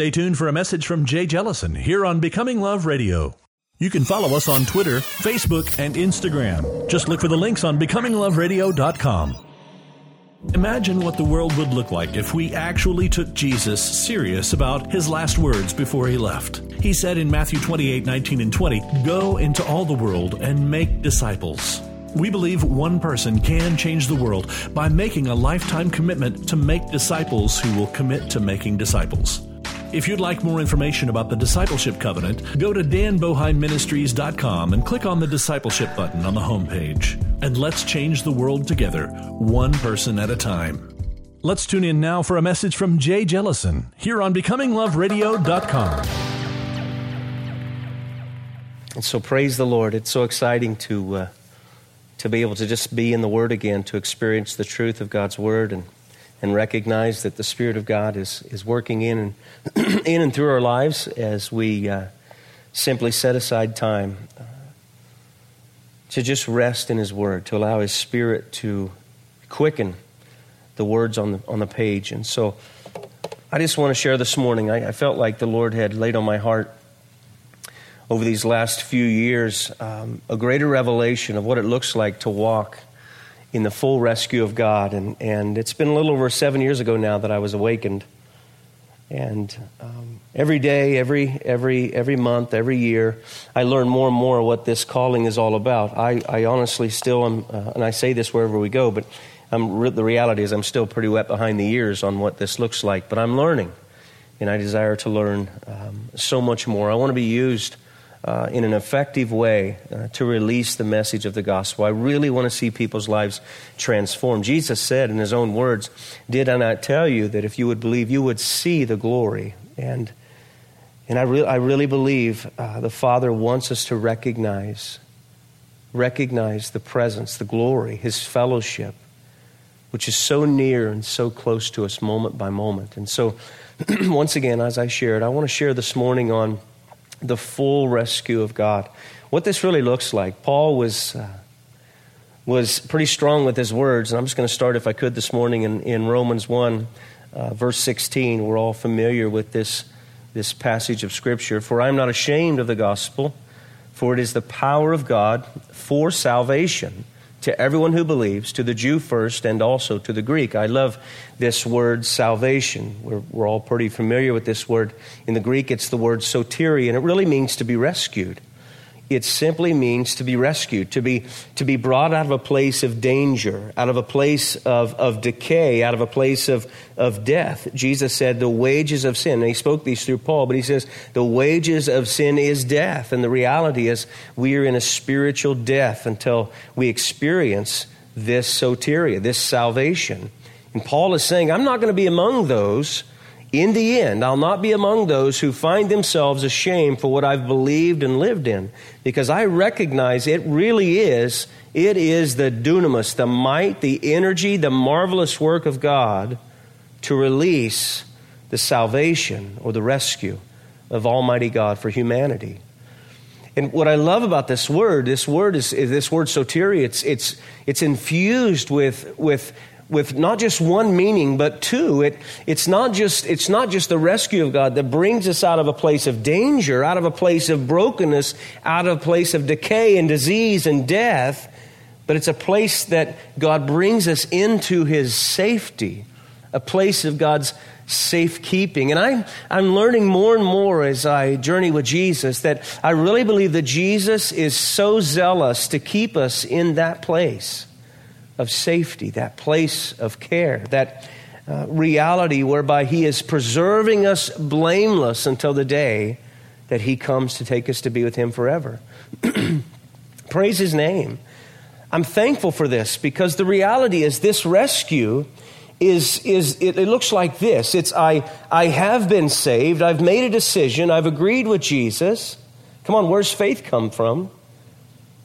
stay tuned for a message from Jay Jellison here on Becoming Love Radio. You can follow us on Twitter, Facebook, and Instagram. Just look for the links on becomingloveradio.com. Imagine what the world would look like if we actually took Jesus serious about his last words before he left. He said in Matthew 28 19 and 20, Go into all the world and make disciples. We believe one person can change the world by making a lifetime commitment to make disciples who will commit to making disciples. If you'd like more information about the Discipleship Covenant, go to danbohiministries.com and click on the Discipleship button on the homepage. And let's change the world together, one person at a time. Let's tune in now for a message from Jay Jellison here on BecomingLoveRadio.com. And so, praise the Lord. It's so exciting to uh, to be able to just be in the Word again, to experience the truth of God's Word, and and recognize that the Spirit of God is, is working in and, in and through our lives as we uh, simply set aside time uh, to just rest in His Word, to allow His Spirit to quicken the words on the, on the page. And so I just want to share this morning. I, I felt like the Lord had laid on my heart over these last few years um, a greater revelation of what it looks like to walk in the full rescue of God. And, and it's been a little over seven years ago now that I was awakened. And um, every day, every, every, every month, every year, I learn more and more what this calling is all about. I, I honestly still am, uh, and I say this wherever we go, but re- the reality is I'm still pretty wet behind the ears on what this looks like. But I'm learning, and I desire to learn um, so much more. I want to be used uh, in an effective way uh, to release the message of the gospel. I really want to see people's lives transformed. Jesus said in his own words, Did I not tell you that if you would believe, you would see the glory? And, and I, re- I really believe uh, the Father wants us to recognize, recognize the presence, the glory, his fellowship, which is so near and so close to us moment by moment. And so, once again, as I shared, I want to share this morning on the full rescue of God. What this really looks like, Paul was, uh, was pretty strong with his words, and I'm just going to start, if I could, this morning in, in Romans 1, uh, verse 16. We're all familiar with this, this passage of Scripture. For I am not ashamed of the gospel, for it is the power of God for salvation to everyone who believes, to the Jew first and also to the Greek. I love this word salvation. We're, we're all pretty familiar with this word. In the Greek, it's the word soteria, and it really means to be rescued. It simply means to be rescued, to be, to be brought out of a place of danger, out of a place of, of decay, out of a place of, of death. Jesus said, The wages of sin, and he spoke these through Paul, but he says, The wages of sin is death. And the reality is, we are in a spiritual death until we experience this soteria, this salvation. And Paul is saying, I'm not going to be among those in the end, I'll not be among those who find themselves ashamed for what I've believed and lived in, because I recognize it really is, it is the dunamis, the might, the energy, the marvelous work of God to release the salvation or the rescue of Almighty God for humanity. And what I love about this word, this word is, is this word soteria, it's, it's, it's infused with, with with not just one meaning but two it, it's, not just, it's not just the rescue of god that brings us out of a place of danger out of a place of brokenness out of a place of decay and disease and death but it's a place that god brings us into his safety a place of god's safekeeping. And I'm, I'm learning more and more as I journey with Jesus that I really believe that Jesus is so zealous to keep us in that place of safety, that place of care, that uh, reality whereby He is preserving us blameless until the day that He comes to take us to be with Him forever. Praise His name. I'm thankful for this because the reality is this rescue is, is it, it, looks like this. It's I, I have been saved. I've made a decision. I've agreed with jesus. Come on where's faith come from?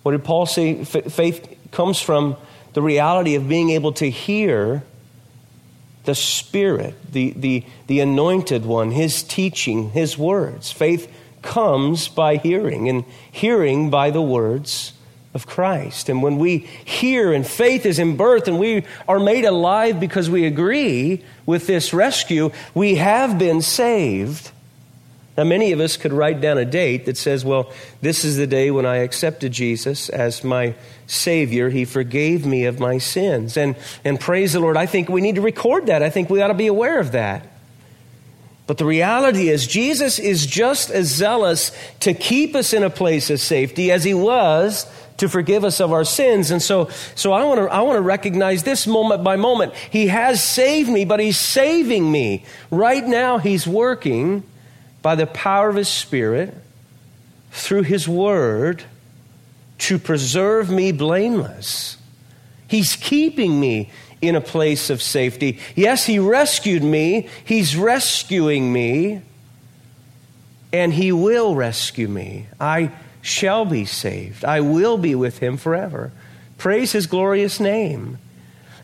What did paul say? F- faith comes from the reality of being able to hear the Spirit, the, the, the anointed one, his teaching, his words. Faith comes by hearing, and hearing by the words of Christ. And when we hear and faith is in birth and we are made alive because we agree with this rescue, we have been saved. Now, many of us could write down a date that says, well, this is the day when I accepted Jesus as my Savior. He forgave me of my sins. And, and praise the Lord, I think we need to record that. I think we ought to be aware of that. But the reality is, Jesus is just as zealous to keep us in a place of safety as he was to forgive us of our sins. And so, so I want to, I want to recognize this moment by moment. He has saved me, but he's saving me. Right now, he's working by the power of his Spirit through his word to preserve me blameless. He's keeping me in a place of safety. Yes, He rescued me, He's rescuing me, and He will rescue me. I shall be saved. I will be with Him forever. Praise His glorious name.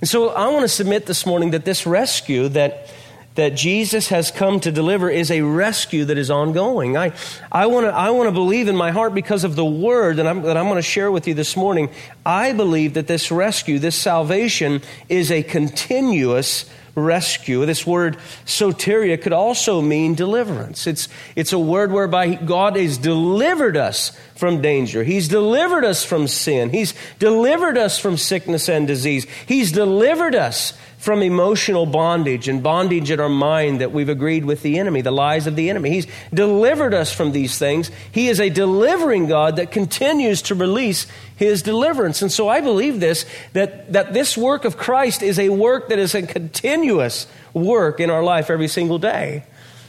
And so I want to submit this morning that this rescue that that Jesus has come to deliver is a rescue that is ongoing. I, I want to I wanna believe in my heart because of the word that I'm, that I'm going to share with you this morning. I believe that this rescue, this salvation, is a continuous rescue. This word soteria could also mean deliverance. It's, it's a word whereby God has delivered us from danger. He's delivered us from sin. He's delivered us from sickness and disease. He's delivered us from emotional bondage and bondage in our mind that we've agreed with the enemy, the lies of the enemy. He's delivered us from these things. He is a delivering God that continues to release his deliverance. And so I believe this that, that this work of Christ is a work that is a continuous work in our life every single day.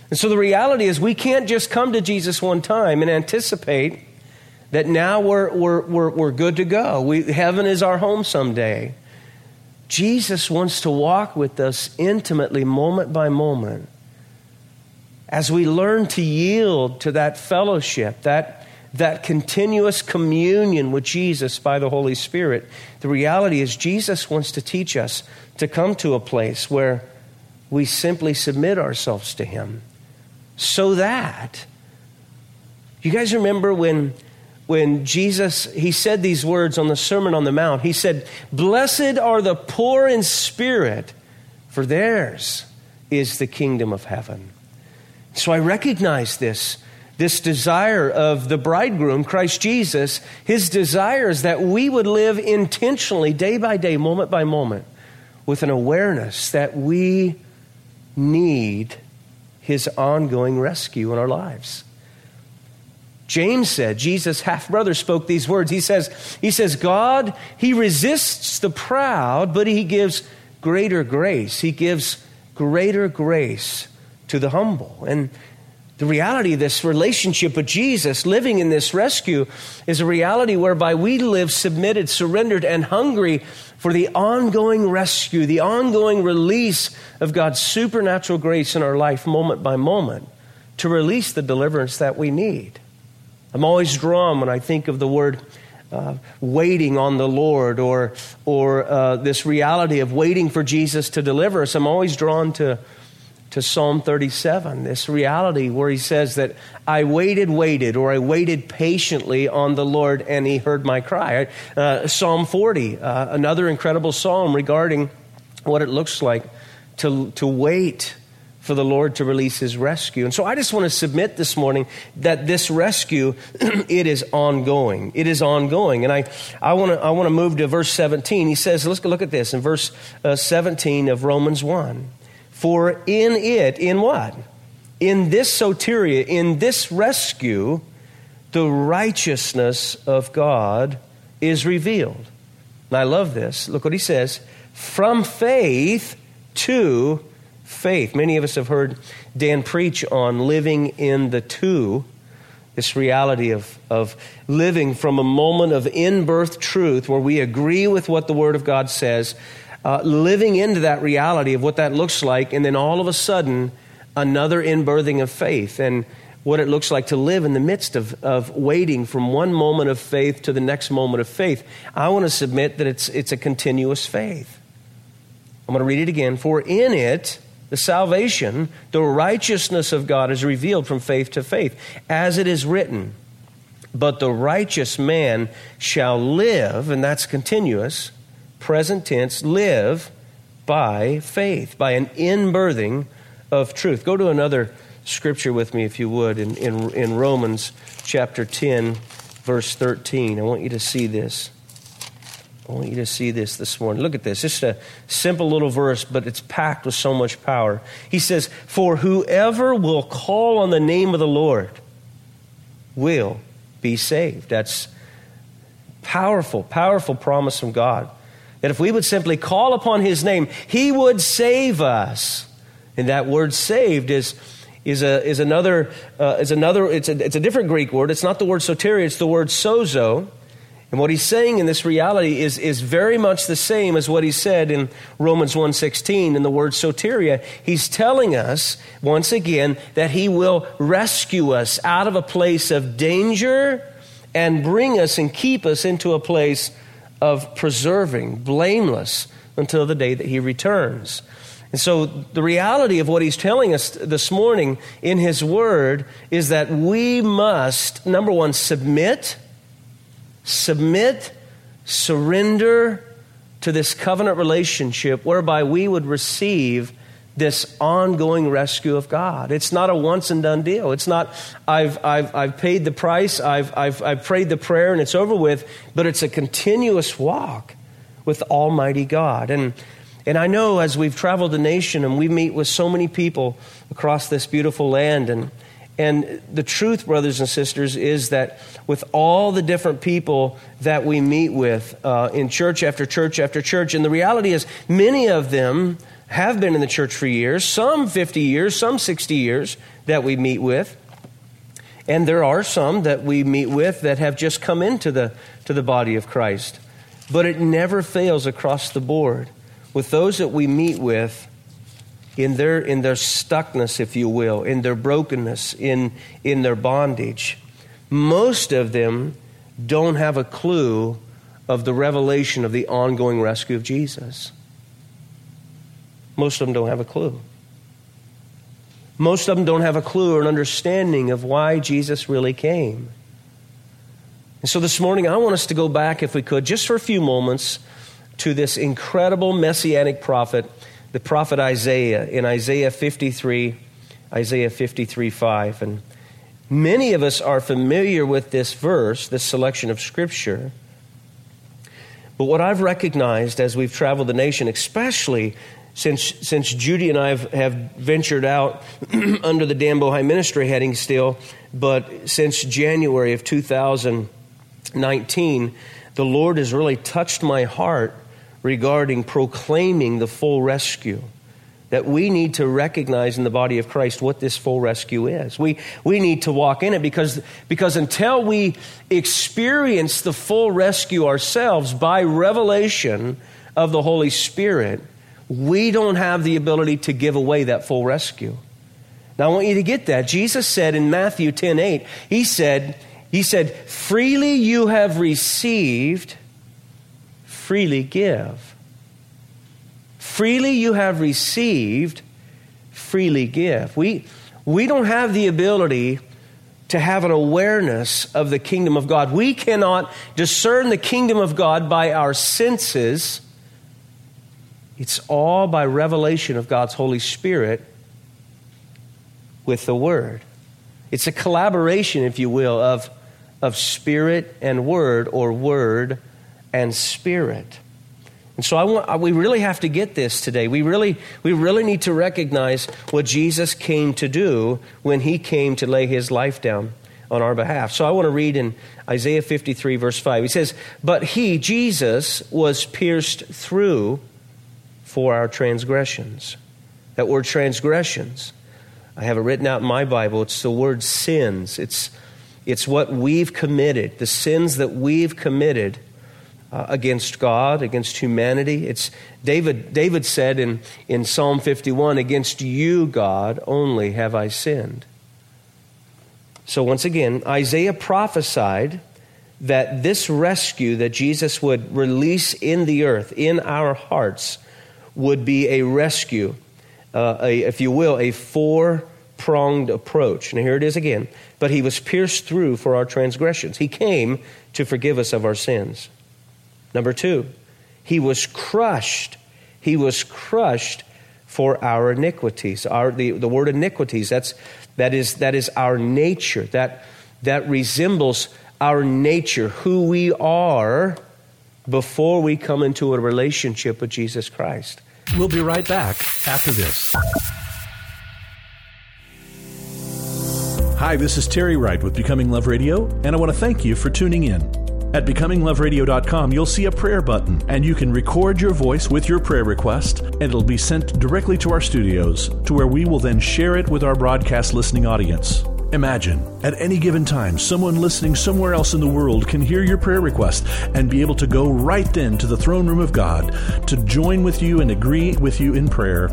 And so the reality is, we can't just come to Jesus one time and anticipate that now we're, we're, we're, we're good to go. We, heaven is our home someday. Jesus wants to walk with us intimately, moment by moment. As we learn to yield to that fellowship, that, that continuous communion with Jesus by the Holy Spirit, the reality is Jesus wants to teach us to come to a place where we simply submit ourselves to Him so that. You guys remember when when Jesus he said these words on the Sermon on the Mount. He said, "Blessed are the poor in spirit, for theirs is the kingdom of heaven." So I recognize this this desire of the bridegroom, Christ Jesus, his desire is that we would live intentionally, day by day, moment by moment, with an awareness that we need his ongoing rescue in our lives. James said, Jesus' half brother spoke these words. He says, he says, God, he resists the proud, but he gives greater grace. He gives greater grace to the humble. And the reality of this relationship with Jesus, living in this rescue, is a reality whereby we live submitted, surrendered, and hungry for the ongoing rescue, the ongoing release of God's supernatural grace in our life, moment by moment, to release the deliverance that we need. I'm always drawn when I think of the word uh, waiting on the Lord or, or uh, this reality of waiting for Jesus to deliver us. I'm always drawn to, to Psalm 37, this reality where he says that I waited, waited, or I waited patiently on the Lord and he heard my cry. Uh, psalm 40, uh, another incredible psalm regarding what it looks like to, to wait for the Lord to release his rescue. And so I just want to submit this morning that this rescue, it is ongoing. It is ongoing. And I, I, want to, I want to move to verse 17. He says, let's look at this in verse uh, 17 of Romans 1. For in it, in what? In this soteria, in this rescue, the righteousness of God is revealed. And I love this. Look what he says. From faith to faith. Many of us have heard Dan preach on living in the two, this reality of, of living from a moment of in birth truth where we agree with what the Word of God says, uh, living into that reality of what that looks like, and then all of a sudden, another in birthing of faith and what it looks like to live in the midst of, of waiting from one moment of faith to the next moment of faith. I want to submit that it's, it's a continuous faith. I'm going to read it again. For in it, the salvation, the righteousness of God is revealed from faith to faith, as it is written. But the righteous man shall live, and that's continuous, present tense, live by faith, by an inbirthing of truth. Go to another scripture with me, if you would, in, in, in Romans chapter 10, verse 13. I want you to see this. I want you to see this this morning. Look at this. Just a simple little verse, but it's packed with so much power. He says, For whoever will call on the name of the Lord will be saved. That's powerful, powerful promise from God. That if we would simply call upon his name, he would save us. And that word saved is, is, a, is another, uh, is another it's, a, it's a different Greek word. It's not the word soteria, it's the word sozo. And what he's saying in this reality is, is very much the same as what he said in Romans 1.16 in the word soteria. He's telling us, once again, that he will rescue us out of a place of danger and bring us and keep us into a place of preserving, blameless, until the day that he returns. And so, the reality of what he's telling us this morning in his word is that we must, number one, submit, submit, surrender to this covenant relationship whereby we would receive this ongoing rescue of God. It's not a once and done deal. It's not, I've, I've, I've paid the price, I've, I've, I've prayed the prayer, and it's over with, but it's a continuous walk with Almighty God. And and I know as we've traveled the nation and we meet with so many people across this beautiful land, and, and the truth, brothers and sisters, is that with all the different people that we meet with uh, in church after church after church, and the reality is many of them have been in the church for years, some 50 years, some 60 years that we meet with. And there are some that we meet with that have just come into the, to the body of Christ. But it never fails across the board with those that we meet with in their, in their stuckness, if you will, in their brokenness, in, in their bondage, most of them don't have a clue of the revelation of the ongoing rescue of Jesus. Most of them don't have a clue. Most of them don't have a clue or an understanding of why Jesus really came. And so this morning, I want us to go back, if we could, just for a few moments to this incredible messianic prophet, the prophet Isaiah, in Isaiah 53, Isaiah 53 5. And many of us are familiar with this verse, this selection of scripture. But what I've recognized as we've traveled the nation, especially since, since Judy and I have, have ventured out under the Dan Bohi ministry heading still, but since January of 2019, the Lord has really touched my heart regarding proclaiming the full rescue. That we need to recognize in the body of Christ what this full rescue is. We, we need to walk in it because, because until we experience the full rescue ourselves by revelation of the Holy Spirit, we don't have the ability to give away that full rescue. Now I want you to get that. Jesus said in Matthew 10 8, He said, He said, Freely you have received, freely give. Freely you have received, freely give. We, we don't have the ability to have an awareness of the kingdom of God. We cannot discern the kingdom of God by our senses. It's all by revelation of God's Holy Spirit with the Word. It's a collaboration, if you will, of, of Spirit and Word, or Word and spirit. And so I want, we really have to get this today. We really, we really need to recognize what Jesus came to do when he came to lay his life down on our behalf. So I want to read in Isaiah 53, verse 5. He says, But he, Jesus, was pierced through for our transgressions. That word transgressions, I have it written out in my Bible. It's the word sins. It's, it's what we've committed, the sins that we've committed uh, against God, against humanity. It's David, David said in, in Psalm 51, Against you, God, only have I sinned. So, once again, Isaiah prophesied that this rescue that Jesus would release in the earth, in our hearts, would be a rescue, uh, a, if you will, a four pronged approach. And here it is again. But he was pierced through for our transgressions, he came to forgive us of our sins. Number two, he was crushed. He was crushed for our iniquities. Our, the, the word iniquities, that's, That is, that is our nature. That, that resembles our nature, who we are before we come into a relationship with Jesus Christ. We'll be right back after this. Hi, this is Terry Wright with Becoming Love Radio, and I want to thank you for tuning in. At becomingloveradio.com, you'll see a prayer button, and you can record your voice with your prayer request, and it'll be sent directly to our studios, to where we will then share it with our broadcast listening audience. Imagine, at any given time, someone listening somewhere else in the world can hear your prayer request and be able to go right then to the throne room of God to join with you and agree with you in prayer.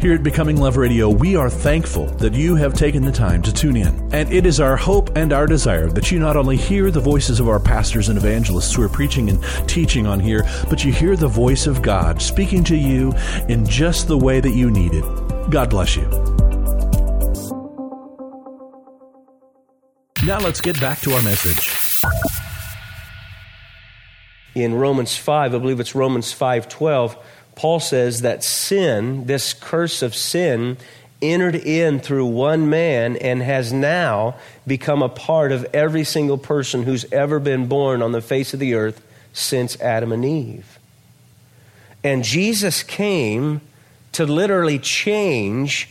Here at Becoming Love Radio, we are thankful that you have taken the time to tune in. And it is our hope and our desire that you not only hear the voices of our pastors and evangelists who are preaching and teaching on here, but you hear the voice of God speaking to you in just the way that you need it. God bless you. Now let's get back to our message. In Romans 5, I believe it's Romans 5:12, Paul says that sin, this curse of sin, entered in through one man and has now become a part of every single person who's ever been born on the face of the earth since Adam and Eve. And Jesus came to literally change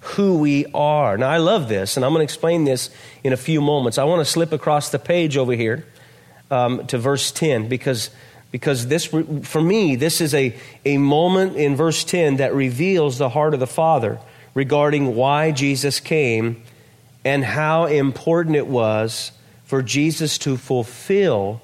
who we are. Now, I love this, and I'm going to explain this in a few moments. I want to slip across the page over here um, to verse 10 because because this for me this is a, a moment in verse 10 that reveals the heart of the father regarding why jesus came and how important it was for jesus to fulfill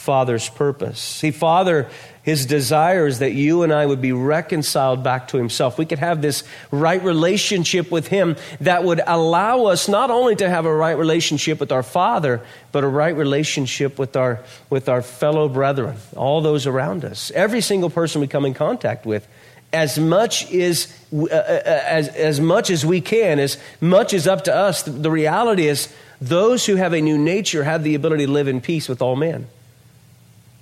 father's purpose. See father his desire is that you and I would be reconciled back to Himself. We could have this right relationship with Him that would allow us not only to have a right relationship with our Father, but a right relationship with our, with our fellow brethren, all those around us. Every single person we come in contact with as much as, uh, uh as, as much as we can, as much as up to us. The reality is, those who have a new nature have the ability to live in peace with all men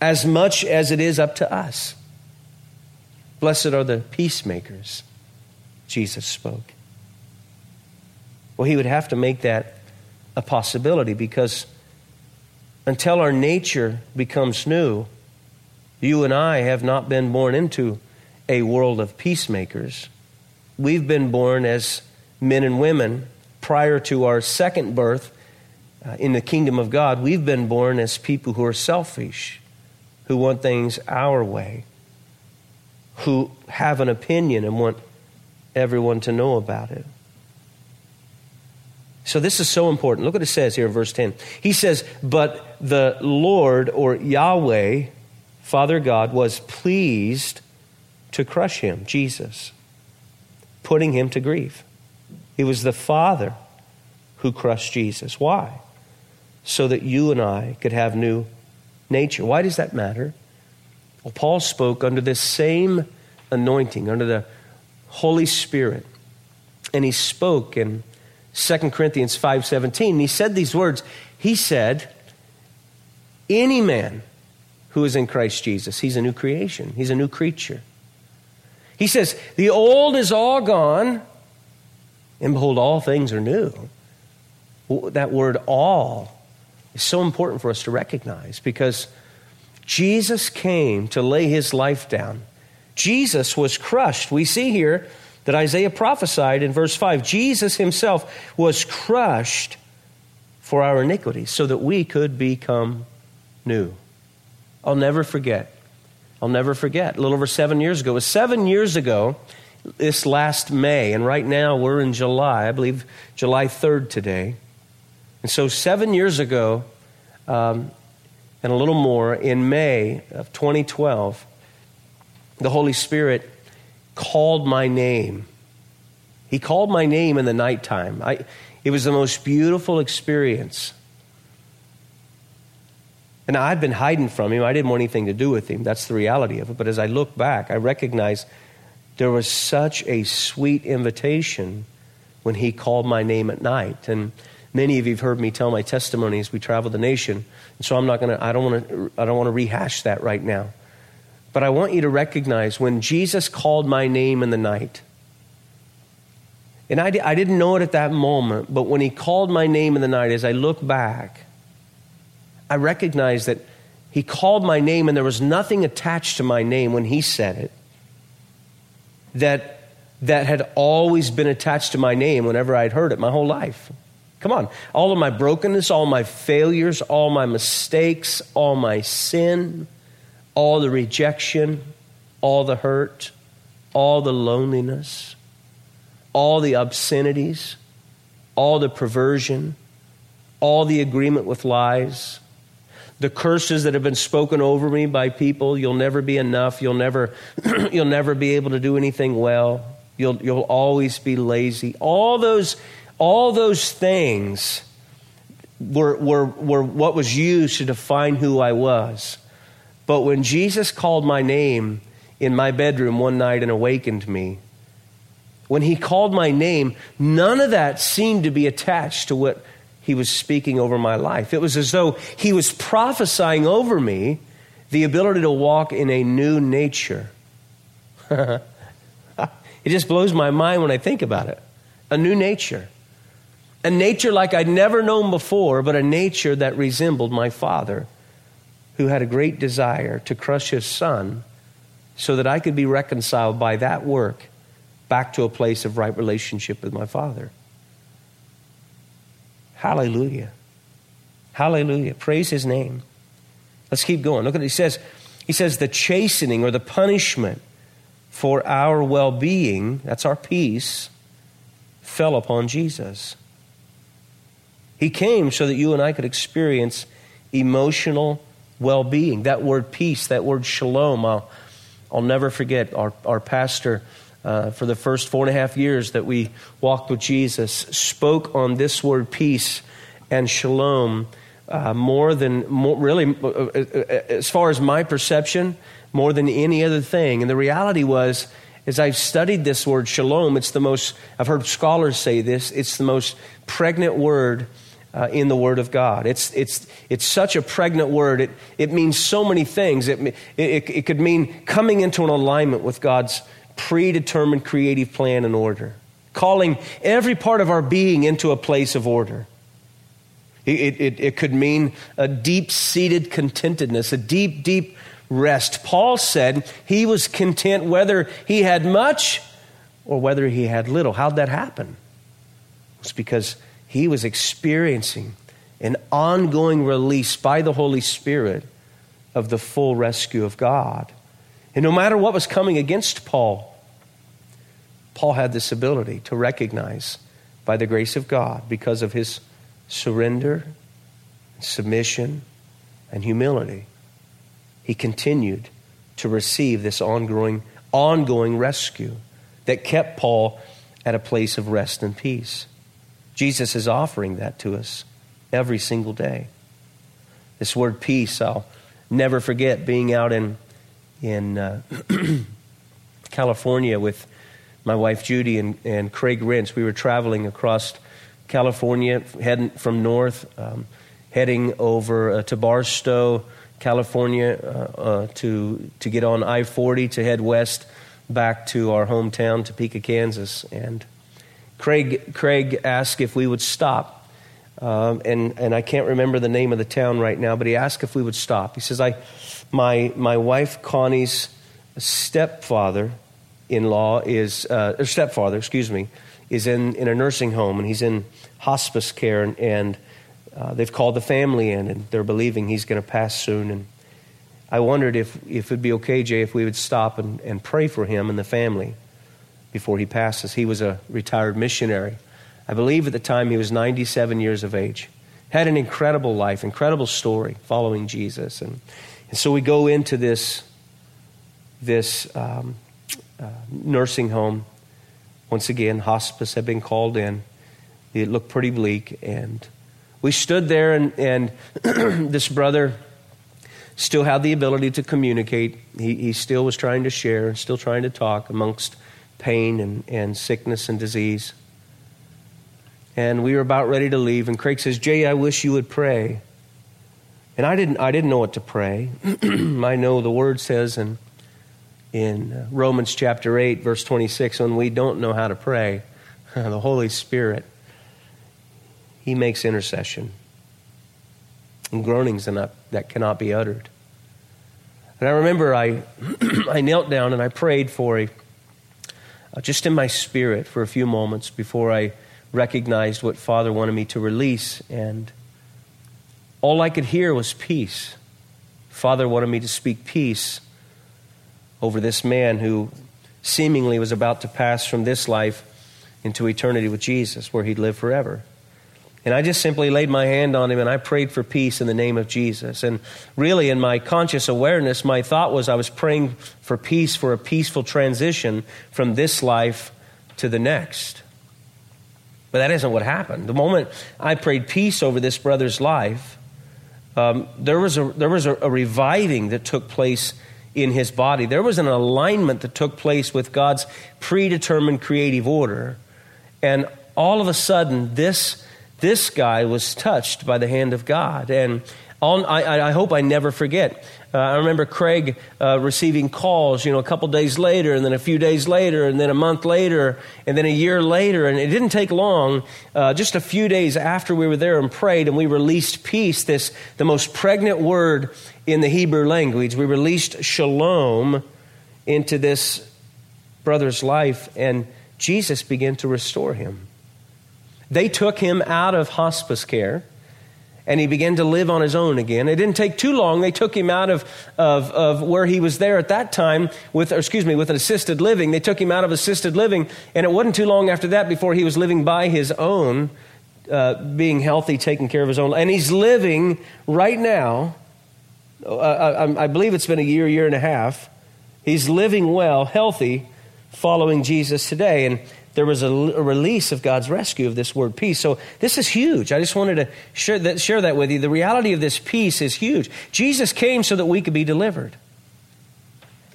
as much as it is up to us. Blessed are the peacemakers, Jesus spoke. Well, he would have to make that a possibility because until our nature becomes new, you and I have not been born into a world of peacemakers. We've been born as men and women prior to our second birth uh, in the kingdom of God. We've been born as people who are selfish who want things our way, who have an opinion and want everyone to know about it. So, this is so important. Look what it says here in verse 10. He says, But the Lord or Yahweh, Father God, was pleased to crush him, Jesus, putting him to grief. It was the Father who crushed Jesus. Why? So that you and I could have new nature. Why does that matter? Well, Paul spoke under this same anointing, under the Holy Spirit. And he spoke in 2 Corinthians 5:17. And He said these words. He said, "Any man who is in Christ Jesus, he's a new creation. He's a new creature." He says, "The old is all gone, and behold all things are new." That word all is so important for us to recognize because Jesus came to lay his life down. Jesus was crushed. We see here that Isaiah prophesied in verse 5 Jesus himself was crushed for our iniquities so that we could become new. I'll never forget. I'll never forget. A little over seven years ago. It was seven years ago, this last May, and right now we're in July, I believe July 3rd today. And so, seven years ago, um, and a little more, in May of 2012, the Holy Spirit called my name. He called my name in the nighttime. I, it was the most beautiful experience. And I'd been hiding from him. I didn't want anything to do with him. That's the reality of it. But as I look back, I recognize there was such a sweet invitation when he called my name at night. And Many of you have heard me tell my testimony as we travel the nation, and so I'm not going to. I don't want to. I don't want to rehash that right now. But I want you to recognize when Jesus called my name in the night, And I, I didn't know it at that moment, but when he called my name in the night, as I look back, I recognize that he called my name and there was nothing attached to my name when he said it that, that had always been attached to my name whenever I'd heard it my whole life. Come on. All of my brokenness, all my failures, all my mistakes, all my sin, all the rejection, all the hurt, all the loneliness, all the obscenities, all the perversion, all the agreement with lies, the curses that have been spoken over me by people you'll never be enough you'll never you'll never be able to do anything well you'll you'll always be lazy all those all those things were, were, were what was used to define who I was. But when Jesus called my name in my bedroom one night and awakened me, when he called my name, none of that seemed to be attached to what he was speaking over my life. It was as though he was prophesying over me the ability to walk in a new nature. it just blows my mind when I think about it. A new nature. A nature like I'd never known before, but a nature that resembled my father, who had a great desire to crush his son so that I could be reconciled by that work back to a place of right relationship with my father. Hallelujah. Hallelujah. Praise his name. Let's keep going. Look at it. He says, he says the chastening or the punishment for our well being, that's our peace, fell upon Jesus. He came so that you and I could experience emotional well being. That word peace, that word shalom, I'll, I'll never forget. Our, our pastor, uh, for the first four and a half years that we walked with Jesus, spoke on this word peace and shalom uh, more than, more, really, uh, uh, uh, as far as my perception, more than any other thing. And the reality was, as I've studied this word shalom, it's the most, I've heard scholars say this, it's the most pregnant word uh, in the Word of God. It's, it's, it's such a pregnant word. It, it means so many things. It, it, it could mean coming into an alignment with God's predetermined creative plan and order, calling every part of our being into a place of order. It, it, it could mean a deep seated contentedness, a deep, deep rest. Paul said he was content whether he had much or whether he had little. How'd that happen? It's because he was experiencing an ongoing release by the Holy Spirit of the full rescue of God. And no matter what was coming against Paul, Paul had this ability to recognize by the grace of God because of his surrender, submission, and humility. He continued to receive this ongoing, ongoing rescue that kept Paul at a place of rest and peace. Jesus is offering that to us every single day. This word peace, I'll never forget being out in, in uh, California with my wife Judy and, and Craig Rents. We were traveling across California, heading from north, um, heading over uh, to Barstow, California, uh, uh to, to get on I 40 to head west back to our hometown, Topeka, Kansas. And Craig, Craig asked if we would stop. Um, and, and I can't remember the name of the town right now, but he asked if we would stop. He says, I, my, my wife Connie's stepfather in law is, uh, or stepfather, excuse me, is in, in a nursing home and he's in hospice care and, and uh, they've called the family in and they're believing he's going to pass soon. And I wondered if, if it'd be okay, Jay, if we would stop and, and pray for him and the family before he passes. He was a retired missionary. I believe at the time he was 97 years of age. Had an incredible life, incredible story following Jesus. And, and so we go into this, this um, uh, nursing home. Once again, hospice had been called in. It looked pretty bleak. And we stood there, and, and this brother still had the ability to communicate. He, he still was trying to share, still trying to talk amongst pain and, and sickness and disease. And we were about ready to leave, and Craig says, Jay, I wish you would pray. And I didn't, I didn't know what to pray. I know the word says in, in Romans chapter 8, verse 26, when we don't know how to pray, the Holy Spirit, He makes intercession and groanings that, that cannot be uttered. And I remember I, I knelt down and I prayed for a, uh, Uh, just in my spirit for a few moments before I recognized what Father wanted me to release. And all I could hear was peace. Father wanted me to speak peace over this man who seemingly was about to pass from this life into eternity with Jesus, where he'd live forever. And I just simply laid my hand on him and I prayed for peace in the name of Jesus. And really, in my conscious awareness, my thought was I was praying for peace, for a peaceful transition from this life to the next. But that isn't what happened. The moment I prayed peace over this brother's life, um, there was, a, there was a, a reviving that took place in his body. There was an alignment that took place with God's predetermined creative order. And all of a sudden, this this guy was touched by the hand of God. And I, I, hope I never forget. Uh, I remember Craig uh, receiving calls, you know, a couple days later, and then a few days later, and then a month later, and then a year later. And it didn't take long, uh, just a few days after we were there and prayed, and we released peace, this the most pregnant word in the Hebrew language. We released shalom into this brother's life, and Jesus began to restore him. They took him out of hospice care and he began to live on his own again. It didn't take too long. They took him out of, of, of where he was there at that time with, excuse me, with an assisted living. They took him out of assisted living, and it wasn't too long after that before he was living by his own, uh, being healthy, taking care of his own. And he's living right now, uh, I, I believe it's been a year, year and a half. He's living well, healthy, following Jesus today. And there was a, a, release of God's rescue of this word peace. So this is huge. I just wanted to share that, share that with you. The reality of this peace is huge. Jesus came so that we could be delivered.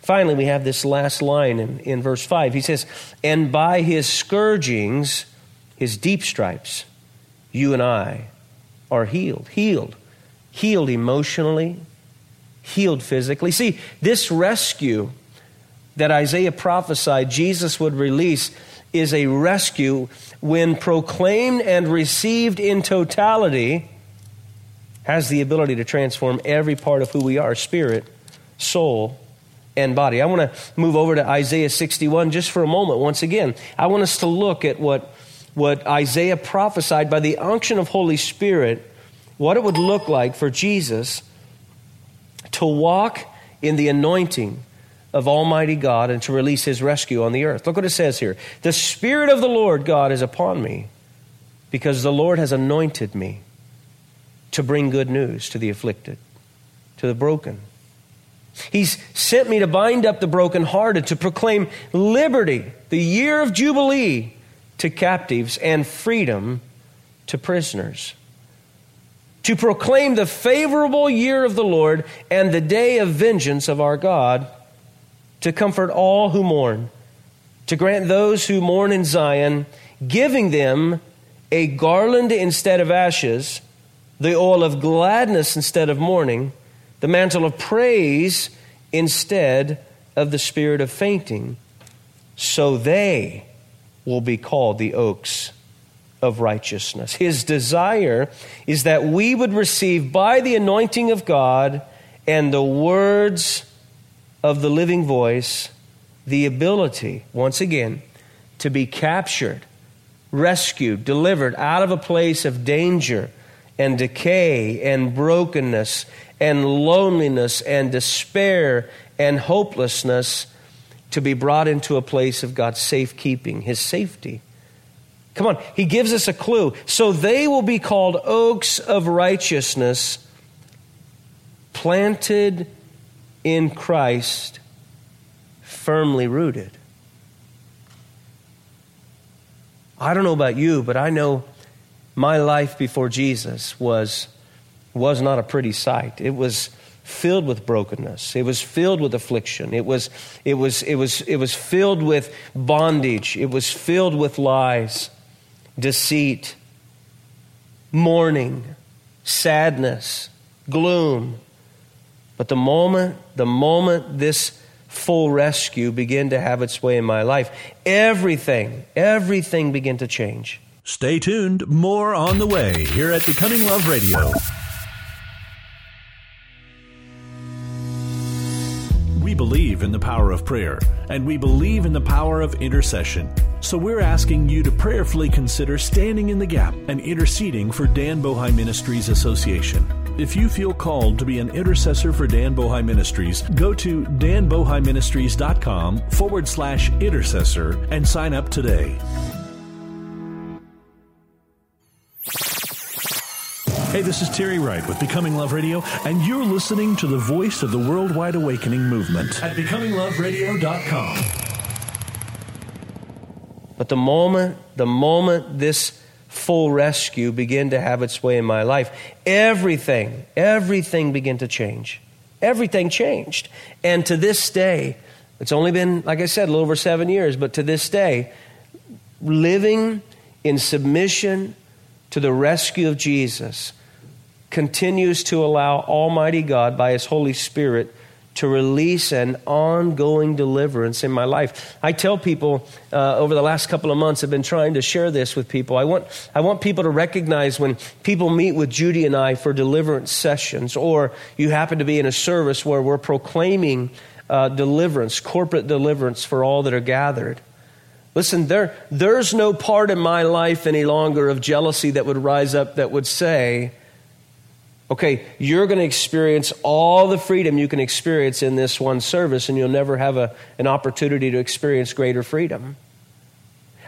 Finally, we have this last line in, in verse 5. He says, And by his scourgings, his deep stripes, you and I are healed. Healed. Healed emotionally, healed physically. See, this rescue that Isaiah prophesied Jesus would release is a rescue when proclaimed and received in totality has the ability to transform every part of who we are spirit soul and body. I want to move over to isaiah 61 just for a moment once again. I want us to look at what what isaiah prophesied by the unction of holy spirit what it would look like for jesus to walk in the anointing of Almighty God and to release his rescue on the earth. Look what it says here The Spirit of the Lord God is upon me because the Lord has anointed me to bring good news to the afflicted, to the broken. He's sent me to bind up the brokenhearted, to proclaim liberty, the year of Jubilee to captives, and freedom to prisoners. To proclaim the favorable year of the Lord and the day of vengeance of our God to comfort all who mourn, to grant those who mourn in Zion, giving them a garland instead of ashes, the oil of gladness instead of mourning, the mantle of praise instead of the spirit of fainting, so they will be called the oaks of righteousness. His desire is that we would receive by the anointing of God and the words of the living voice the ability, once again, to be captured, rescued, delivered out of a place of danger and decay and brokenness and loneliness and despair and hopelessness to be brought into a place of God's safekeeping, His safety. Come on, He gives us a clue. So they will be called oaks of righteousness, planted in Christ, firmly rooted. I don't know about you, but I know my life before Jesus was, was not a pretty sight. It was filled with brokenness. It was filled with affliction. It was, it was, it was, it was filled with bondage. It was filled with lies, deceit, mourning, sadness, gloom. But the moment, the moment this full rescue began to have its way in my life. Everything, everything began to change. Stay tuned. More on the way here at Becoming Love Radio. We believe in the power of prayer, and we believe in the power of intercession. So we're asking you to prayerfully consider standing in the gap and interceding for Dan Bohi Ministries Association. If you feel called to be an intercessor for Dan Bohi Ministries, go to danbohiministries.com forward slash intercessor and sign up today. Hey, this is Terry Wright with Becoming Love Radio, and you're listening to the voice of the Worldwide Awakening Movement at BecomingLoveRadio.com. But the moment, the moment this full rescue begin to have its way in my life, everything, everything began to change. Everything changed. And to this day, it's only been, like I said, a little over seven years, but to this day, living in submission to the rescue of Jesus continues to allow Almighty God, by His Holy Spirit, to release an ongoing deliverance in my life. I tell people uh, over the last couple of months, I've been trying to share this with people. I want, I want people to recognize when people meet with Judy and I for deliverance sessions, or you happen to be in a service where we're proclaiming uh, deliverance, corporate deliverance for all that are gathered. Listen, there, there's no part in my life any longer of jealousy that would rise up that would say, okay, you're going to experience all the freedom you can experience in this one service, and you'll never have a, an opportunity to experience greater freedom.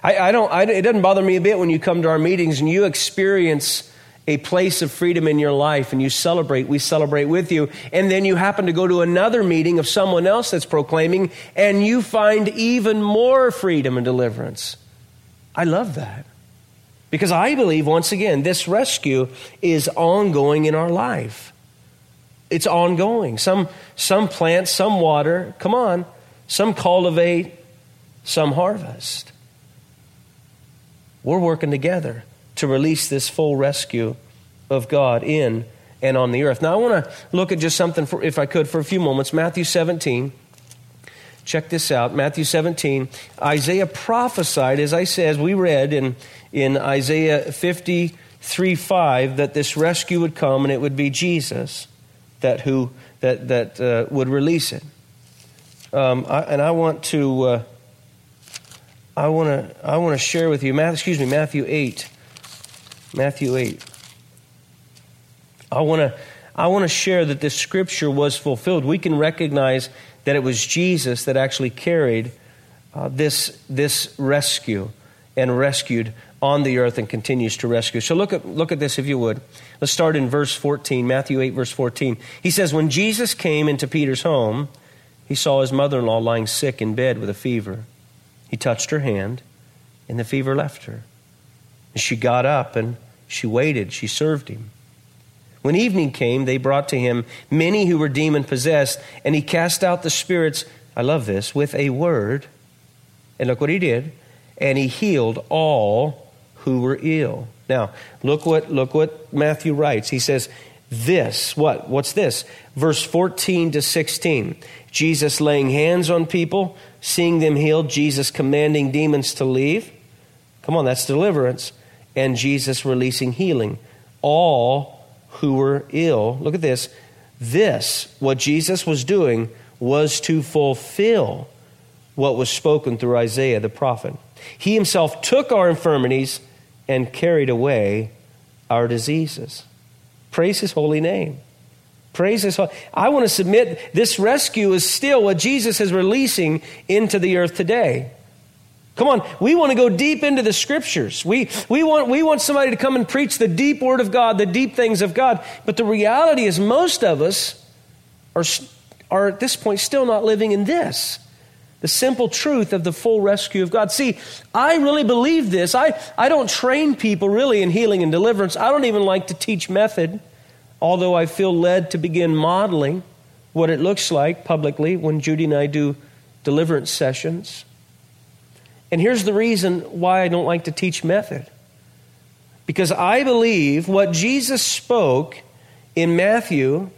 I, I don't, I, it doesn't bother me a bit when you come to our meetings and you experience a place of freedom in your life and you celebrate, we celebrate with you, and then you happen to go to another meeting of someone else that's proclaiming, and you find even more freedom and deliverance. I love that. Because I believe, once again, this rescue is ongoing in our life. It's ongoing. Some, some plant, some water, come on, some cultivate, some harvest. We're working together to release this full rescue of God in and on the earth. Now, I want to look at just something, for, if I could, for a few moments. Matthew 17. Check this out Matthew 17. Isaiah prophesied, as I said, as we read in, in Isaiah 53 5, that this rescue would come and it would be Jesus that, who, that, that uh, would release it. Um, I, and I want to. Uh, I want to I want to share with you Matthew, excuse me Matthew 8 Matthew 8 I want to I want to share that this scripture was fulfilled we can recognize that it was Jesus that actually carried uh, this, this rescue and rescued on the earth and continues to rescue. So look at, look at this if you would. Let's start in verse 14, Matthew 8, verse 14. He says, When Jesus came into Peter's home, he saw his mother in law lying sick in bed with a fever. He touched her hand, and the fever left her. And she got up and she waited. She served him. When evening came, they brought to him many who were demon possessed, and he cast out the spirits, I love this, with a word. And look what he did. And he healed all who were ill. Now, look what, look what Matthew writes. He says, This, what? What's this? Verse 14 to 16. Jesus laying hands on people, seeing them healed, Jesus commanding demons to leave. Come on, that's deliverance. And Jesus releasing healing. All who were ill. Look at this. This, what Jesus was doing, was to fulfill what was spoken through Isaiah the prophet. He himself took our infirmities and carried away our diseases. Praise his holy name. Praise his holy. I want to submit this rescue is still what Jesus is releasing into the earth today. Come on, we want to go deep into the scriptures. We, we, want, we want somebody to come and preach the deep word of God, the deep things of God. But the reality is, most of us are, are at this point still not living in this the simple truth of the full rescue of God. See, I really believe this. I, I don't train people really in healing and deliverance. I don't even like to teach method, although I feel led to begin modeling what it looks like publicly when Judy and I do deliverance sessions. And here's the reason why I don't like to teach method. Because I believe what Jesus spoke in Matthew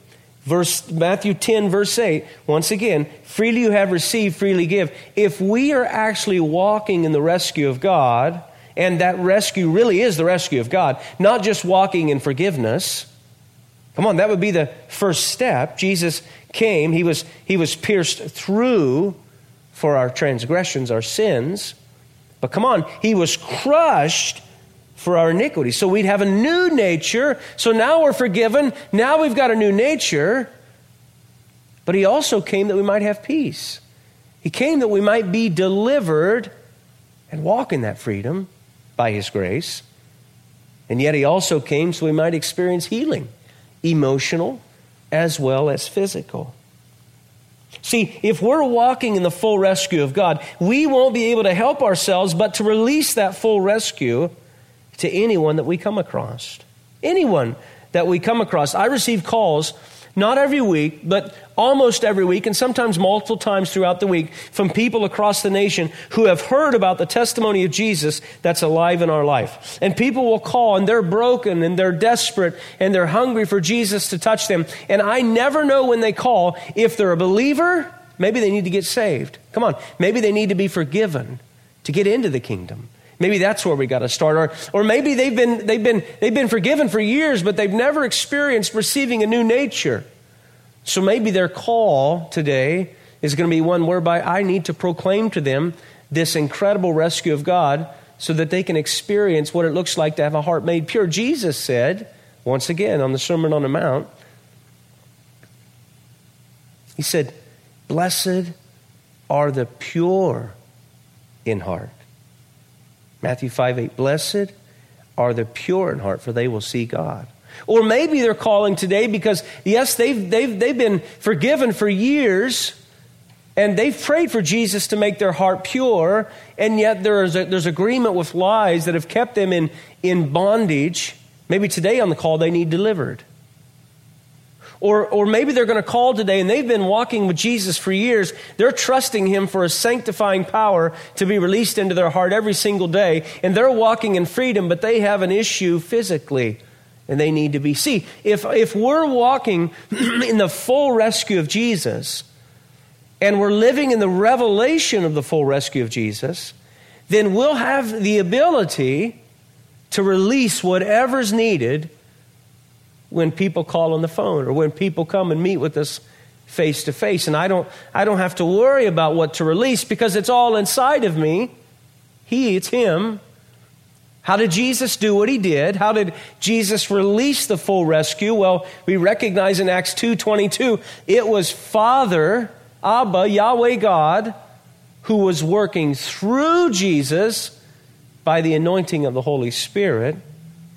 Verse Matthew 10 verse 8, once again, freely you have received, freely give. If we are actually walking in the rescue of God, and that rescue really is the rescue of God, not just walking in forgiveness. Come on, that would be the first step. Jesus came, he was he was pierced through for our transgressions, our sins. But come on, he was crushed for our iniquity. So we'd have a new nature. So now we're forgiven. Now we've got a new nature. But he also came that we might have peace. He came that we might be delivered and walk in that freedom by his grace. And yet he also came so we might experience healing, emotional as well as physical. See, if we're walking in the full rescue of God, we won't be able to help ourselves but to release that full rescue to anyone that we come across. Anyone that we come across. I receive calls, not every week, but almost every week, and sometimes multiple times throughout the week, from people across the nation who have heard about the testimony of Jesus that's alive in our life. And people will call, and they're broken, and they're desperate, and they're hungry for Jesus to touch them. And I never know when they call if they're a believer, maybe they need to get saved. Come on, maybe they need to be forgiven to get into the kingdom. Maybe that's where we got to start. Or, or maybe they've been, they've, been, they've been forgiven for years, but they've never experienced receiving a new nature. So maybe their call today is going to be one whereby I need to proclaim to them this incredible rescue of God so that they can experience what it looks like to have a heart made pure. Jesus said, once again on the Sermon on the Mount, He said, Blessed are the pure in heart Matthew 5 8, blessed are the pure in heart, for they will see God. Or maybe they're calling today because, yes, they've, they've, they've been forgiven for years and they've prayed for Jesus to make their heart pure, and yet there's, a, there's agreement with lies that have kept them in, in bondage. Maybe today on the call they need delivered. Or, or maybe they're going to call today and they've been walking with Jesus for years. They're trusting Him for a sanctifying power to be released into their heart every single day. And they're walking in freedom, but they have an issue physically and they need to be. See, if, if we're walking in the full rescue of Jesus and we're living in the revelation of the full rescue of Jesus, then we'll have the ability to release whatever's needed when people call on the phone or when people come and meet with us face to face. And I don't, I don't have to worry about what to release because it's all inside of me. He, it's Him. How did Jesus do what he did? How did Jesus release the full rescue? Well, we recognize in Acts 2:22, it was Father, Abba, Yahweh God, who was working through Jesus by the anointing of the Holy Spirit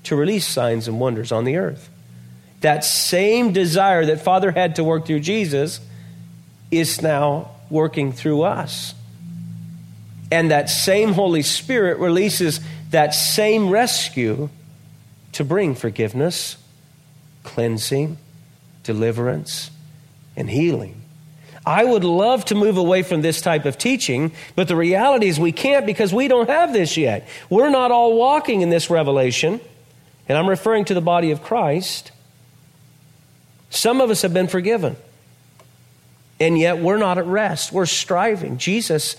to release signs and wonders on the earth that same desire that Father had to work through Jesus is now working through us. And that same Holy Spirit releases that same rescue to bring forgiveness, cleansing, deliverance, and healing. I would love to move away from this type of teaching, but the reality is we can't because we don't have this yet. We're not all walking in this revelation, and I'm referring to the body of Christ. Some of us have been forgiven. And yet we're not at rest. We're striving. Jesus,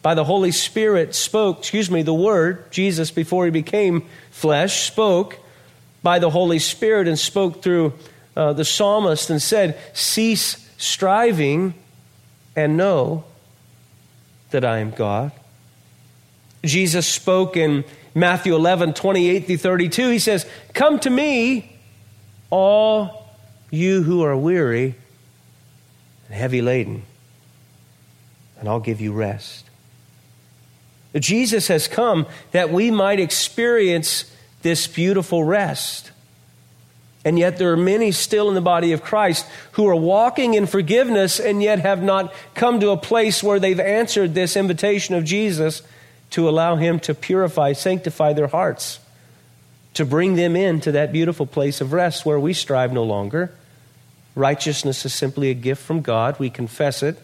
by the Holy Spirit, spoke, excuse me, the Word, Jesus, before he became flesh, spoke by the Holy Spirit and spoke through uh, the psalmist and said, Cease striving and know that I am God. Jesus spoke in Matthew 11, 28 through 32. He says, Come to me, all you who are weary and heavy laden, and I'll give you rest. Jesus has come that we might experience this beautiful rest. And yet, there are many still in the body of Christ who are walking in forgiveness and yet have not come to a place where they've answered this invitation of Jesus to allow Him to purify, sanctify their hearts, to bring them into that beautiful place of rest where we strive no longer, Righteousness is simply a gift from God. We confess it.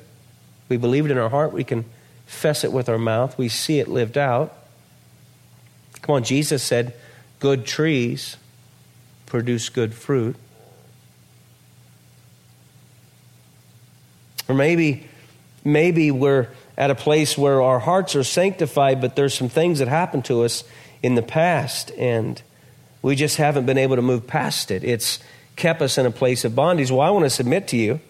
We believe it in our heart. We confess it with our mouth. We see it lived out. Come on, Jesus said, Good trees produce good fruit. Or maybe, maybe we're at a place where our hearts are sanctified, but there's some things that happened to us in the past, and we just haven't been able to move past it. It's kept us in a place of bondage. Well, I want to submit to you.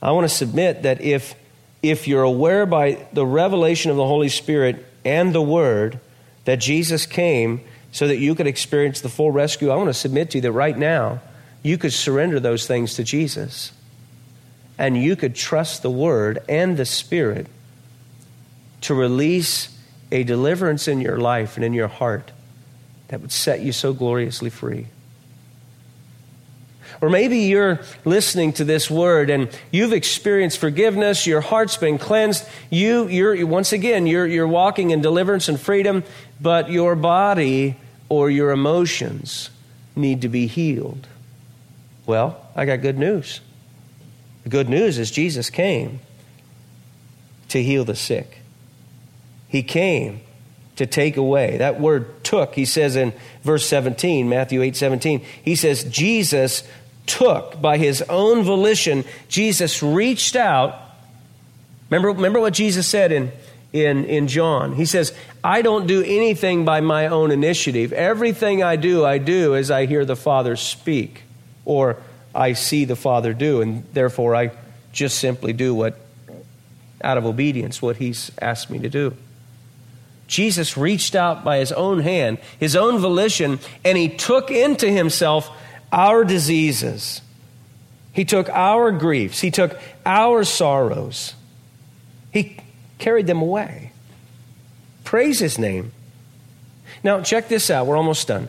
I want to submit that if, if you're aware by the revelation of the Holy Spirit and the Word that Jesus came so that you could experience the full rescue, I want to submit to you that right now you could surrender those things to Jesus. And you could trust the Word and the Spirit to release a deliverance in your life and in your heart that would set you so gloriously free. Or maybe you're listening to this word and you've experienced forgiveness, your heart's been cleansed. You, you're, once again, you're, you're walking in deliverance and freedom, but your body or your emotions need to be healed. Well, I got good news. The good news is Jesus came to heal the sick. He came to take away. That word took, he says in verse 17, Matthew 8 17, he says, Jesus took by his own volition, Jesus reached out. Remember, remember what Jesus said in, in, in John? He says, I don't do anything by my own initiative. Everything I do, I do as I hear the Father speak, or I see the Father do, and therefore I just simply do what, out of obedience, what He's asked me to do. Jesus reached out by his own hand, his own volition, and he took into himself our diseases. He took our griefs. He took our sorrows. He carried them away. Praise his name. Now, check this out. We're almost done.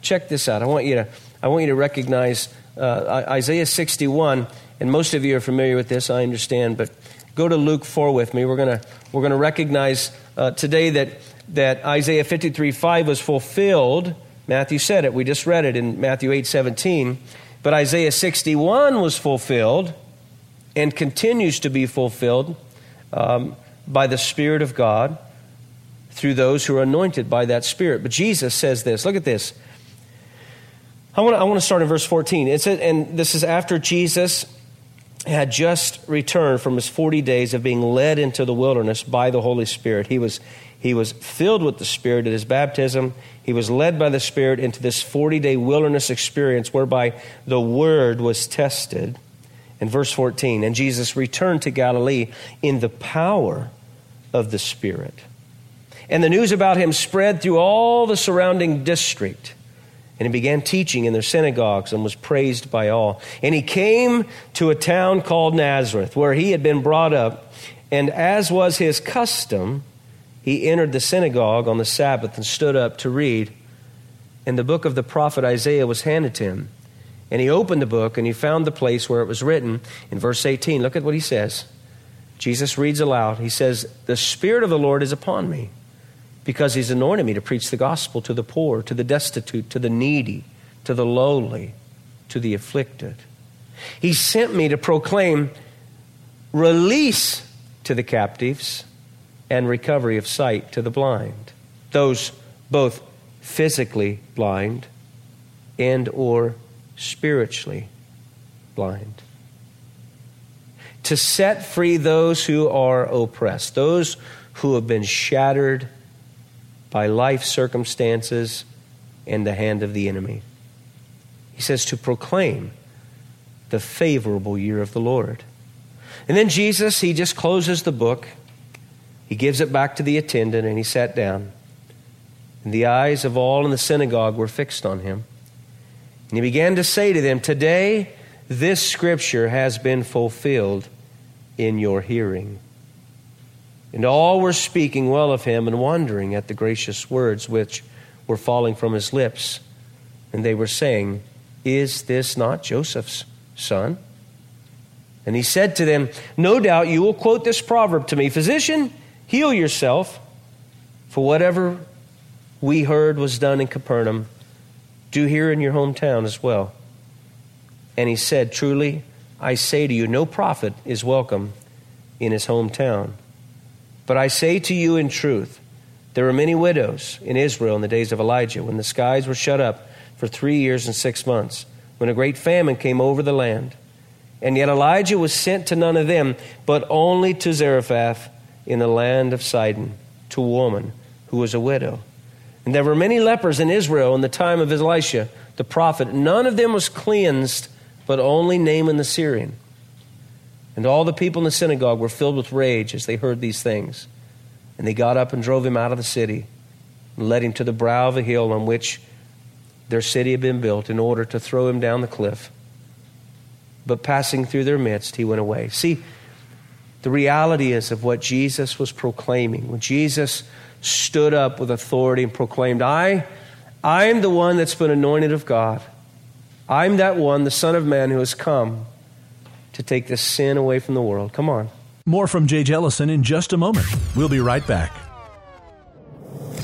Check this out. I want you to, I want you to recognize uh, Isaiah 61, and most of you are familiar with this, I understand, but go to Luke 4 with me. We're going we're to recognize uh, today that, that Isaiah 53 5 was fulfilled Matthew said it. We just read it in Matthew 8 17. But Isaiah 61 was fulfilled and continues to be fulfilled um, by the Spirit of God through those who are anointed by that Spirit. But Jesus says this look at this. I want to, I want to start in verse 14. It says, and this is after Jesus had just returned from his 40 days of being led into the wilderness by the Holy Spirit. He was, he was filled with the Spirit at his baptism. He was led by the Spirit into this 40 day wilderness experience whereby the Word was tested. In verse 14, and Jesus returned to Galilee in the power of the Spirit. And the news about him spread through all the surrounding district. And he began teaching in their synagogues and was praised by all. And he came to a town called Nazareth, where he had been brought up. And as was his custom, he entered the synagogue on the Sabbath and stood up to read. And the book of the prophet Isaiah was handed to him. And he opened the book and he found the place where it was written in verse 18. Look at what he says. Jesus reads aloud. He says, The Spirit of the Lord is upon me because he's anointed me to preach the gospel to the poor, to the destitute, to the needy, to the lowly, to the afflicted. He sent me to proclaim release to the captives and recovery of sight to the blind, those both physically blind and or spiritually blind. To set free those who are oppressed, those who have been shattered by life circumstances and the hand of the enemy. He says to proclaim the favorable year of the Lord. And then Jesus, he just closes the book he gives it back to the attendant and he sat down. And the eyes of all in the synagogue were fixed on him. And he began to say to them, Today this scripture has been fulfilled in your hearing. And all were speaking well of him and wondering at the gracious words which were falling from his lips. And they were saying, Is this not Joseph's son? And he said to them, No doubt you will quote this proverb to me Physician, Heal yourself, for whatever we heard was done in Capernaum, do here in your hometown as well. And he said, Truly, I say to you, no prophet is welcome in his hometown. But I say to you in truth, there were many widows in Israel in the days of Elijah, when the skies were shut up for three years and six months, when a great famine came over the land. And yet Elijah was sent to none of them, but only to Zarephath in the land of Sidon, to a woman who was a widow. And there were many lepers in Israel in the time of Elisha, the prophet. None of them was cleansed, but only Naaman the Syrian. And all the people in the synagogue were filled with rage as they heard these things. And they got up and drove him out of the city and led him to the brow of a hill on which their city had been built in order to throw him down the cliff. But passing through their midst, he went away. See, the reality is of what Jesus was proclaiming. When Jesus stood up with authority and proclaimed, I, I am the one that's been anointed of God. I'm that one, the Son of Man, who has come to take the sin away from the world. Come on. More from Jay Jellison in just a moment. We'll be right back.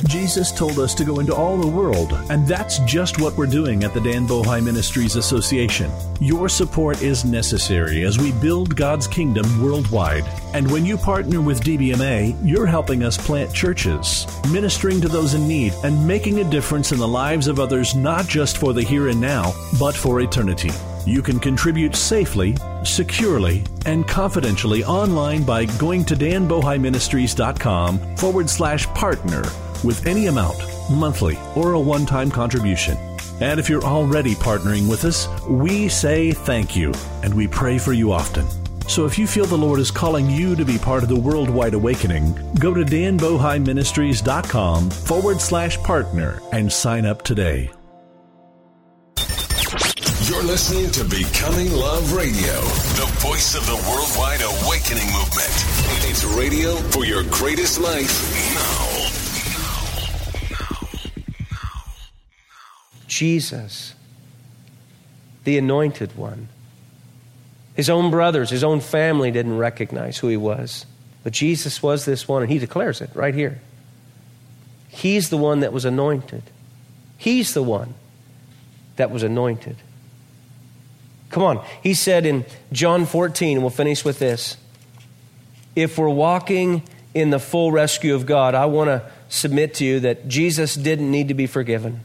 Jesus told us to go into all the world, and that's just what we're doing at the Dan Bohi Ministries Association. Your support is necessary as we build God's kingdom worldwide. And when you partner with DBMA, you're helping us plant churches, ministering to those in need, and making a difference in the lives of others not just for the here and now, but for eternity. You can contribute safely, securely, and confidentially online by going to danbohiministries.com forward slash partner with any amount, monthly or a one time contribution. And if you're already partnering with us, we say thank you and we pray for you often. So if you feel the Lord is calling you to be part of the worldwide awakening, go to danbohiministries.com forward slash partner and sign up today. You're listening to Becoming Love Radio, the voice of the worldwide awakening movement. It's radio for your greatest life Jesus, the anointed one. His own brothers, his own family didn't recognize who he was. But Jesus was this one, and he declares it right here. He's the one that was anointed. He's the one that was anointed. Come on. He said in John 14, and we'll finish with this. If we're walking in the full rescue of God, I want to submit to you that Jesus didn't need to be forgiven.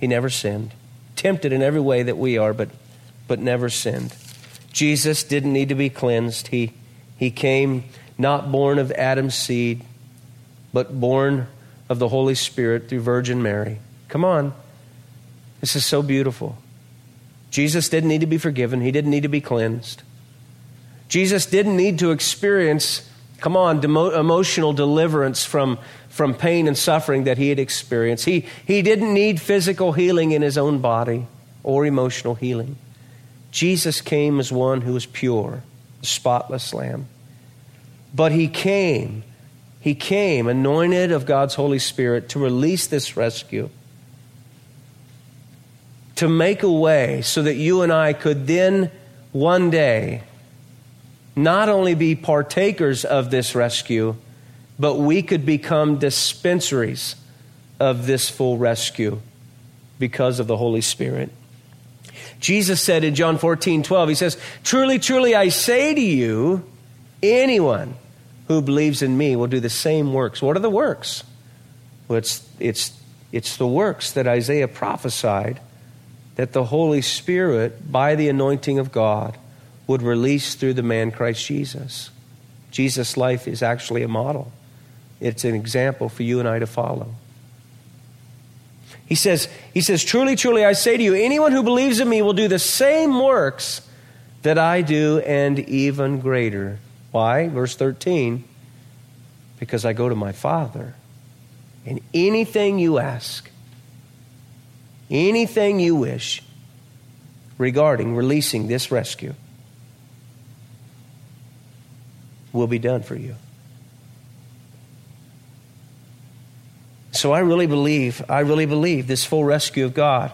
He never sinned. Tempted in every way that we are, but, but never sinned. Jesus didn't need to be cleansed. He, he came not born of Adam's seed, but born of the Holy Spirit through Virgin Mary. Come on. This is so beautiful. Jesus didn't need to be forgiven, he didn't need to be cleansed. Jesus didn't need to experience, come on, demo- emotional deliverance from, from pain and suffering that he had experienced. He, he didn't need physical healing in his own body or emotional healing. Jesus came as one who was pure, spotless lamb. But he came, he came anointed of God's Holy Spirit to release this rescue to make a way so that you and I could then one day not only be partakers of this rescue, but we could become dispensaries of this full rescue because of the Holy Spirit. Jesus said in John 14, 12, He says, Truly, truly, I say to you, anyone who believes in me will do the same works. What are the works? Well, it's, it's, it's the works that Isaiah prophesied that the Holy Spirit, by the anointing of God, would release through the man Christ Jesus. Jesus' life is actually a model, it's an example for you and I to follow. He says, he says, Truly, truly, I say to you, anyone who believes in me will do the same works that I do and even greater. Why? Verse 13, because I go to my Father. And anything you ask, anything you wish regarding releasing this rescue will be done for you. So I really believe, I really believe this full rescue of God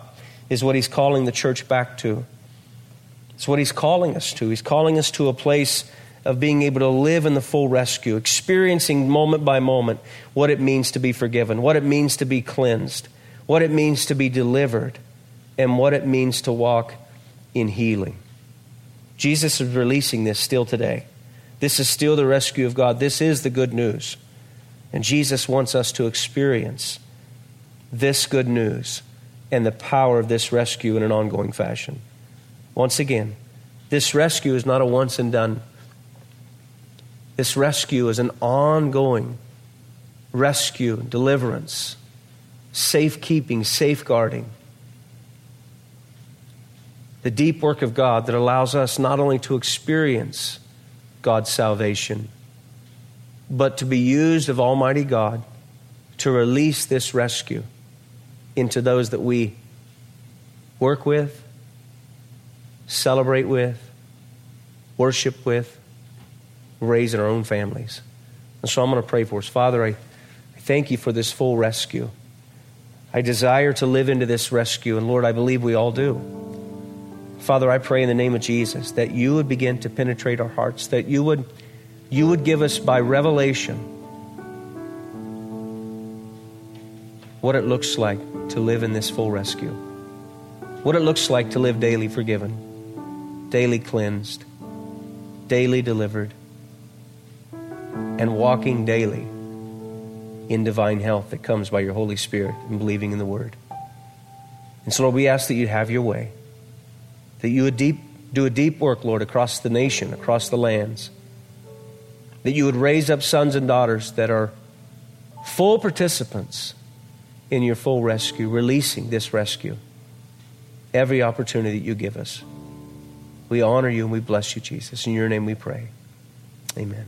is what He's calling the church back to. It's what He's calling us to. He's calling us to a place of being able to live in the full rescue, experiencing moment by moment what it means to be forgiven, what it means to be cleansed, what it means to be delivered, and what it means to walk in healing. Jesus is releasing this still today. This is still the rescue of God. This is the good news. And Jesus wants us to experience this good news and the power of this rescue in an ongoing fashion. Once again, This rescue is not a once and done. This rescue is an ongoing rescue, deliverance, safekeeping, safeguarding. The deep work of God that allows us not only to experience God's salvation, but to be used of Almighty God to release this rescue into those that we work with, celebrate with, worship with, raise in our own families. And so I'm going to pray for us. Father, I, I thank you for this full rescue. I desire to live into this rescue, and Lord, I believe we all do. Father, I pray in the name of Jesus that you would begin to penetrate our hearts, that you would, you would give us by revelation what it looks like to live in this full rescue, what it looks like to live daily forgiven, daily cleansed, daily delivered, and walking daily in divine health that comes by your Holy Spirit and believing in the Word. And so, Lord, we ask that you'd have your way, that you would deep, do a deep work, Lord, across the nation, across the lands, that you would raise up sons and daughters that are full participants in your full rescue, releasing this rescue every opportunity that you give us. We honor you and we bless you, Jesus. In your name we pray. Amen.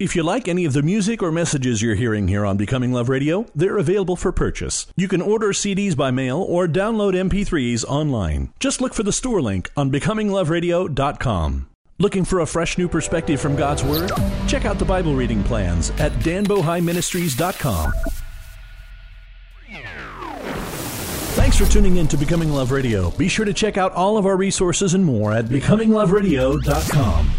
If you like any of the music or messages you're hearing here on Becoming Love Radio, they're available for purchase. You can order CDs by mail or download MP3s online. Just look for the store link on becomingloveradio.com. Looking for a fresh new perspective from God's Word? Check out the Bible reading plans at danbohiministries.com. Thanks for tuning in to Becoming Love Radio. Be sure to check out all of our resources and more at becomingloveradio.com.